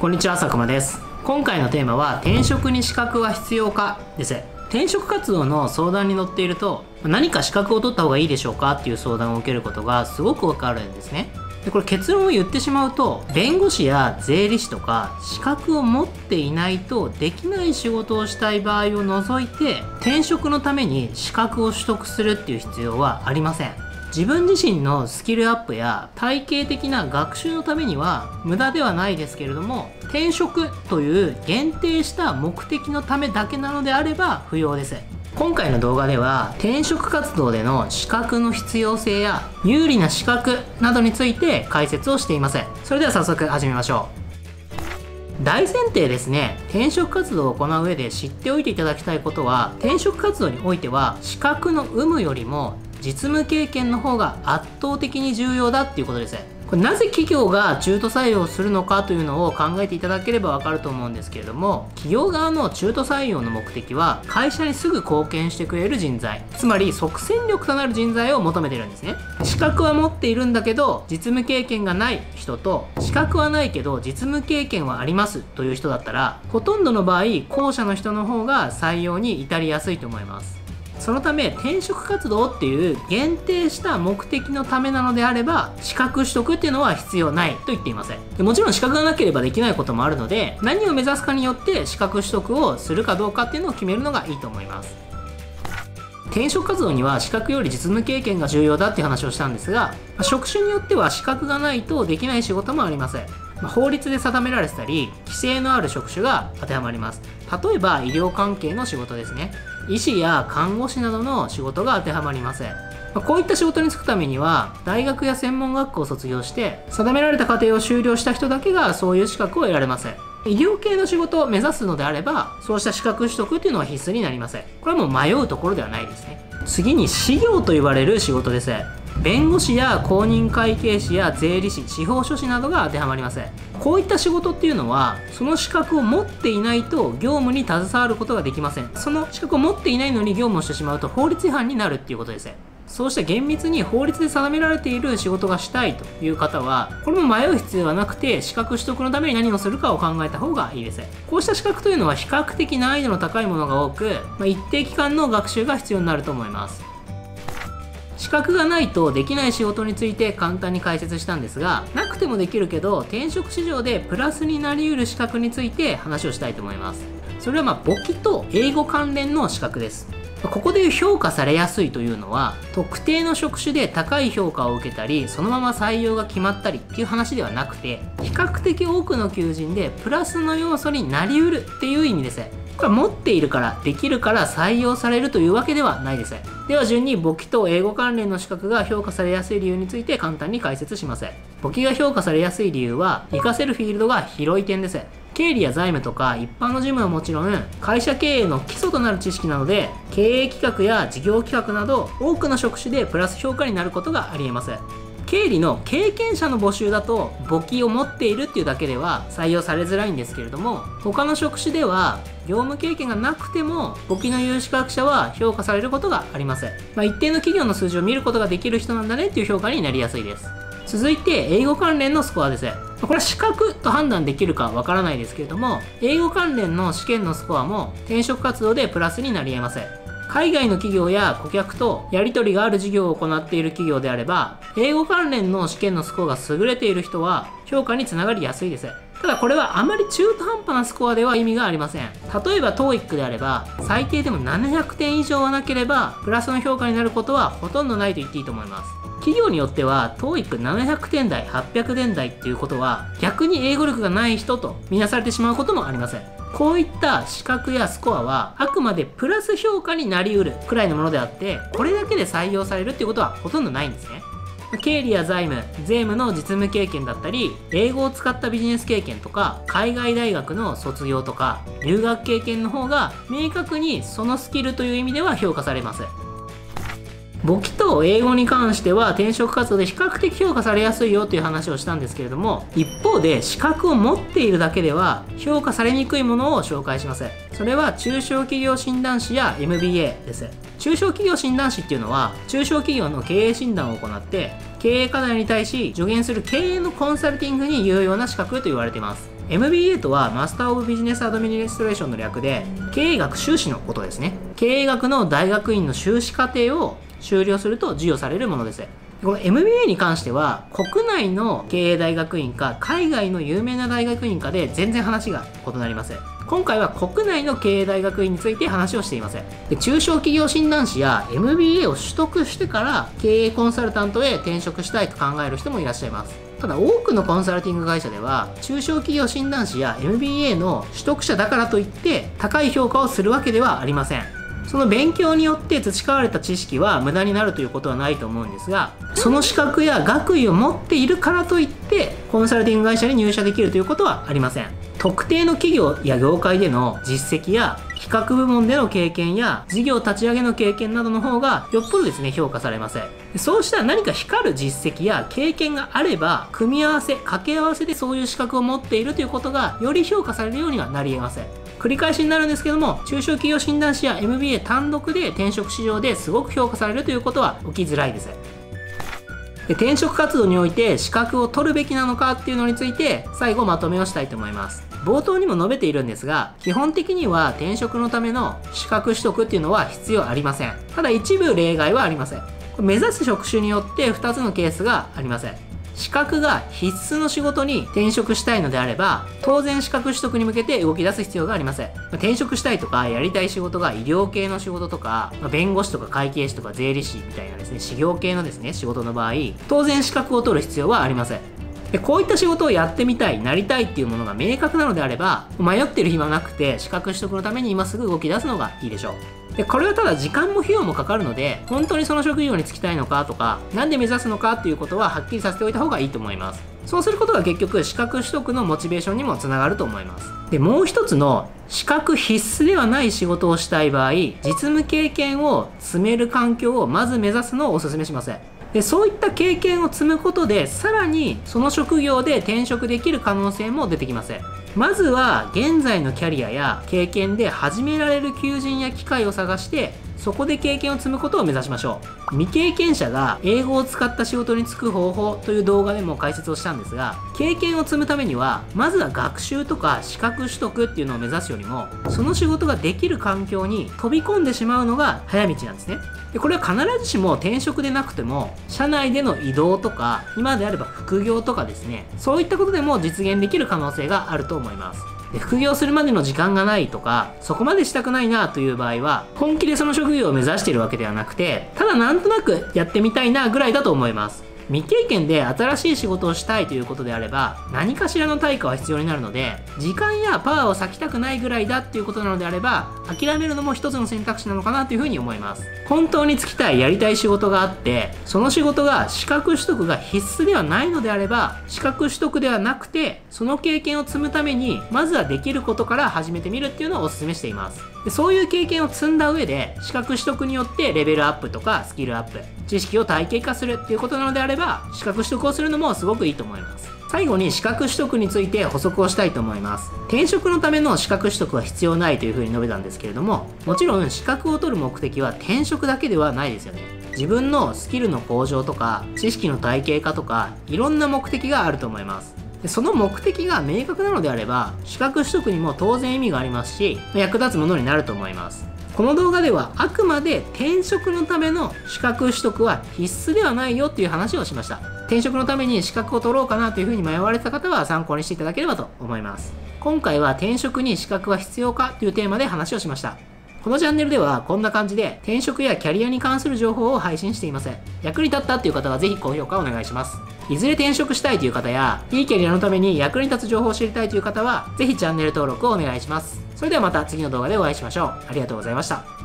こんにちは佐久間です。今回のテーマは転職に資格は必要か？です。転職活動の相談に乗っていると何か資格を取った方がいいでしょうかっていう相談を受けることがすごくわかるんですね。でこれ結論を言ってしまうと弁護士や税理士とか資格を持っていないとできない仕事をしたい場合を除いて転職のために資格を取得するっていう必要はありません。自分自身のスキルアップや体系的な学習のためには無駄ではないですけれども転職という限定した目的のためだけなのであれば不要です。今回の動画では転職活動での資格の必要性や有利な資格などについて解説をしています。それでは早速始めましょう。大前提ですね。転職活動を行う上で知っておいていただきたいことは転職活動においては資格の有無よりも実務経験の方が圧倒的に重要だっていうことです。これなぜ企業が中途採用するのかというのを考えていただければわかると思うんですけれども企業側の中途採用の目的は会社にすぐ貢献してくれる人材つまり即戦力となる人材を求めてるんですね。資格は持っているんだけど実務経験がない人と資格はないけど実務経験はありますという人だったらほとんどの場合後者の人の方が採用に至りやすいと思います。そのため転職活動っていう限定した目的のためなのであれば資格取得っていうのは必要ないと言っていません。でもちろん資格がなければできないこともあるので何を目指すかによって資格取得をするかどうかっていうのを決めるのがいいと思います。転職活動には資格より実務経験が重要だって話をしたんですが職種によっては資格がないとできない仕事もありません。法律で定められてたり規制のある職種が当てはまります。例えば医療関係の仕事ですね。医師や看護師などの仕事が当てはまりません。こういった仕事に就くためには大学や専門学校を卒業して定められた過程を修了した人だけがそういう資格を得られません。医療系の仕事を目指すのであればそうした資格取得っていうのは必須になりません。これはもう迷うところではないですね。次に資業と言われる仕事です。弁護士や公認会計士や税理士司法書士などが当てはまります。こういった仕事っていうのはその資格を持っていないと業務に携わることができません。その資格を持っていないのに業務をしてしまうと法律違反になるっていうことです。そうした厳密に法律で定められている仕事がしたいという方はこれも迷う必要はなくて資格取得のために何をするかを考えた方がいいです。こうした資格というのは比較的難易度の高いものが多く、まあ、一定期間の学習が必要になると思います。資格がないとできない仕事について簡単に解説したんですがなくてもできるけど転職市場でプラスになりうる資格について話をしたいと思います。それはま簿記と英語関連の資格です。ここでいう評価されやすいというのは特定の職種で高い評価を受けたりそのまま採用が決まったりっていう話ではなくて比較的多くの求人でプラスの要素になりうるっていう意味です。これ持っているからできるから採用されるというわけではないです。では順に簿記と英語関連の資格が評価されやすい理由について簡単に解説します。簿記が評価されやすい理由は活かせるフィールドが広い点です。経理や財務とか一般の事務はもちろん会社経営の基礎となる知識なので経営企画や事業企画など多くの職種でプラス評価になることがありえます。経理の経験者の募集だと簿記を持っているっていうだけでは採用されづらいんですけれども他の職種では業務経験がなくても簿記の有資格者は評価されることがあります、まあ、一定の企業の数字を見ることができる人なんだねっていう評価になりやすいです。続いて英語関連のスコアです。これは資格と判断できるかわからないですけれども英語関連の試験のスコアも転職活動でプラスになり得ます海外の企業や顧客とやり取りがある事業を行っている企業であれば、英語関連の試験のスコアが優れている人は評価につながりやすいです。ただこれはあまり中途半端なスコアでは意味がありません。例えば TOEIC であれば、最低でも700点以上はなければ、プラスの評価になることはほとんどないと言っていいと思います。企業によっては TOEIC700 点台800点台っていうことは逆に英語力がない人とみなされてしまうこともありませんこういった資格やスコアはあくまでプラス評価になりうるくらいのものであってこれだけで採用されるっていうことはほとんどないんですね経理や財務、税務の実務経験だったり、英語を使ったビジネス経験とか、海外大学の卒業とか、留学経験の方が明確にそのスキルという意味では評価されます。簿記と英語に関しては転職活動で比較的評価されやすいよという話をしたんですけれども一方で資格を持っているだけでは評価されにくいものを紹介します。それは中小企業診断士や MBA です。中小企業診断士っていうのは中小企業の経営診断を行って経営課題に対し助言する経営のコンサルティングに有用な資格と言われています。MBA とはマスター・オブ・ビジネス・アドミニストレーションの略で経営学修士のことですね。経営学の大学院の修士課程を修了すると授与されるものです。この MBA に関しては国内の経営大学院か海外の有名な大学院かで全然話が異なります。今回は国内の経営大学院について話をしていませんで中小企業診断士や MBA を取得してから経営コンサルタントへ転職したいと考える人もいらっしゃいます。ただ多くのコンサルティング会社では中小企業診断士や MBA の取得者だからといって高い評価をするわけではありません。その勉強によって培われた知識は無駄になるということはないと思うんですがその資格や学位を持っているからといってコンサルティング会社に入社できるということはありません。特定の企業や業界での実績や企画部門での経験や事業立ち上げの経験などの方がよっぽどですね評価されません。そうした何か光る実績や経験があれば組み合わせ掛け合わせでそういう資格を持っているということがより評価されるようにはなり得ません。繰り返しになるんですけども中小企業診断士や MBA 単独で転職市場ですごく評価されるということは起きづらいです。転職活動において資格を取るべきなのかっていうのについて最後まとめをしたいと思います。冒頭にも述べているんですが基本的には転職のための資格取得っていうのは必要ありません。ただ一部例外はありません。目指す職種によって2つのケースがありません。資格が必須の仕事に転職したいのであれば当然資格取得に向けて動き出す必要がありません。転職したいとかやりたい仕事が医療系の仕事とかま弁護士とか会計士とか税理士みたいなですね事業系のですね仕事の場合当然資格を取る必要はありません。でこういった仕事をやってみたいなりたいっていうものが明確なのであれば迷ってる暇なくて資格取得のために今すぐ動き出すのがいいでしょう。でこれはただ時間も費用もかかるので本当にその職業に就きたいのかとか何で目指すのかっていうことははっきりさせておいた方がいいと思います。そうすることが結局資格取得のモチベーションにもつながると思います。でもう一つの資格必須ではない仕事をしたい場合実務経験を積める環境をまず目指すのをお勧めしますでそういった経験を積むことでさらにその職業で転職できる可能性も出てきますまずは現在のキャリアや経験で始められる求人や機会を探してそこで経験を積むことを目指しましょう。未経験者が英語を使った仕事に就く方法という動画でも解説をしたんですが経験を積むためにはまずは学習とか資格取得っていうのを目指すよりもその仕事ができる環境に飛び込んでしまうのが早道なんですね。でこれは必ずしも転職でなくても社内での移動とか今であれば副業とかですねそういったことでも実現できる可能性があると思います。副業するまでの時間がないとかそこまでしたくないなという場合は本気でその職業を目指しているわけではなくてただなんとなくやってみたいなぐらいだと思います。未経験で新しい仕事をしたいということであれば何かしらの対価は必要になるので時間やパワーを割きたくないぐらいだっていうことなのであれば諦めるのも一つの選択肢なのかなというふうに思います。本当に就きたいやりたい仕事があってその仕事が資格取得が必須ではないのであれば資格取得ではなくてその経験を積むためにまずはできることから始めてみるっていうのをお勧めしています。でそういう経験を積んだ上で資格取得によってレベルアップとかスキルアップ知識を体系化するっていうことなのであれば資格取得をするのもすごくいいと思います。最後に資格取得について補足をしたいと思います。転職のための資格取得は必要ないというふうに述べたんですけれどももちろん資格を取る目的は転職だけではないですよね。自分のスキルの向上とか知識の体系化とかいろんな目的があると思います。でその目的が明確なのであれば資格取得にも当然意味がありますし役立つものになると思います。この動画ではあくまで転職のための資格取得は必須ではないよっていう話をしました転職のために資格を取ろうかなというふうに迷われた方は参考にしていただければと思います今回は転職に資格は必要かというテーマで話をしましたこのチャンネルではこんな感じで転職やキャリアに関する情報を配信しています。役に立ったっていう方はぜひ高評価お願いします。いずれ転職したいという方や、いいキャリアのために役に立つ情報を知りたいという方は、ぜひチャンネル登録をお願いします。それではまた次の動画でお会いしましょう。ありがとうございました。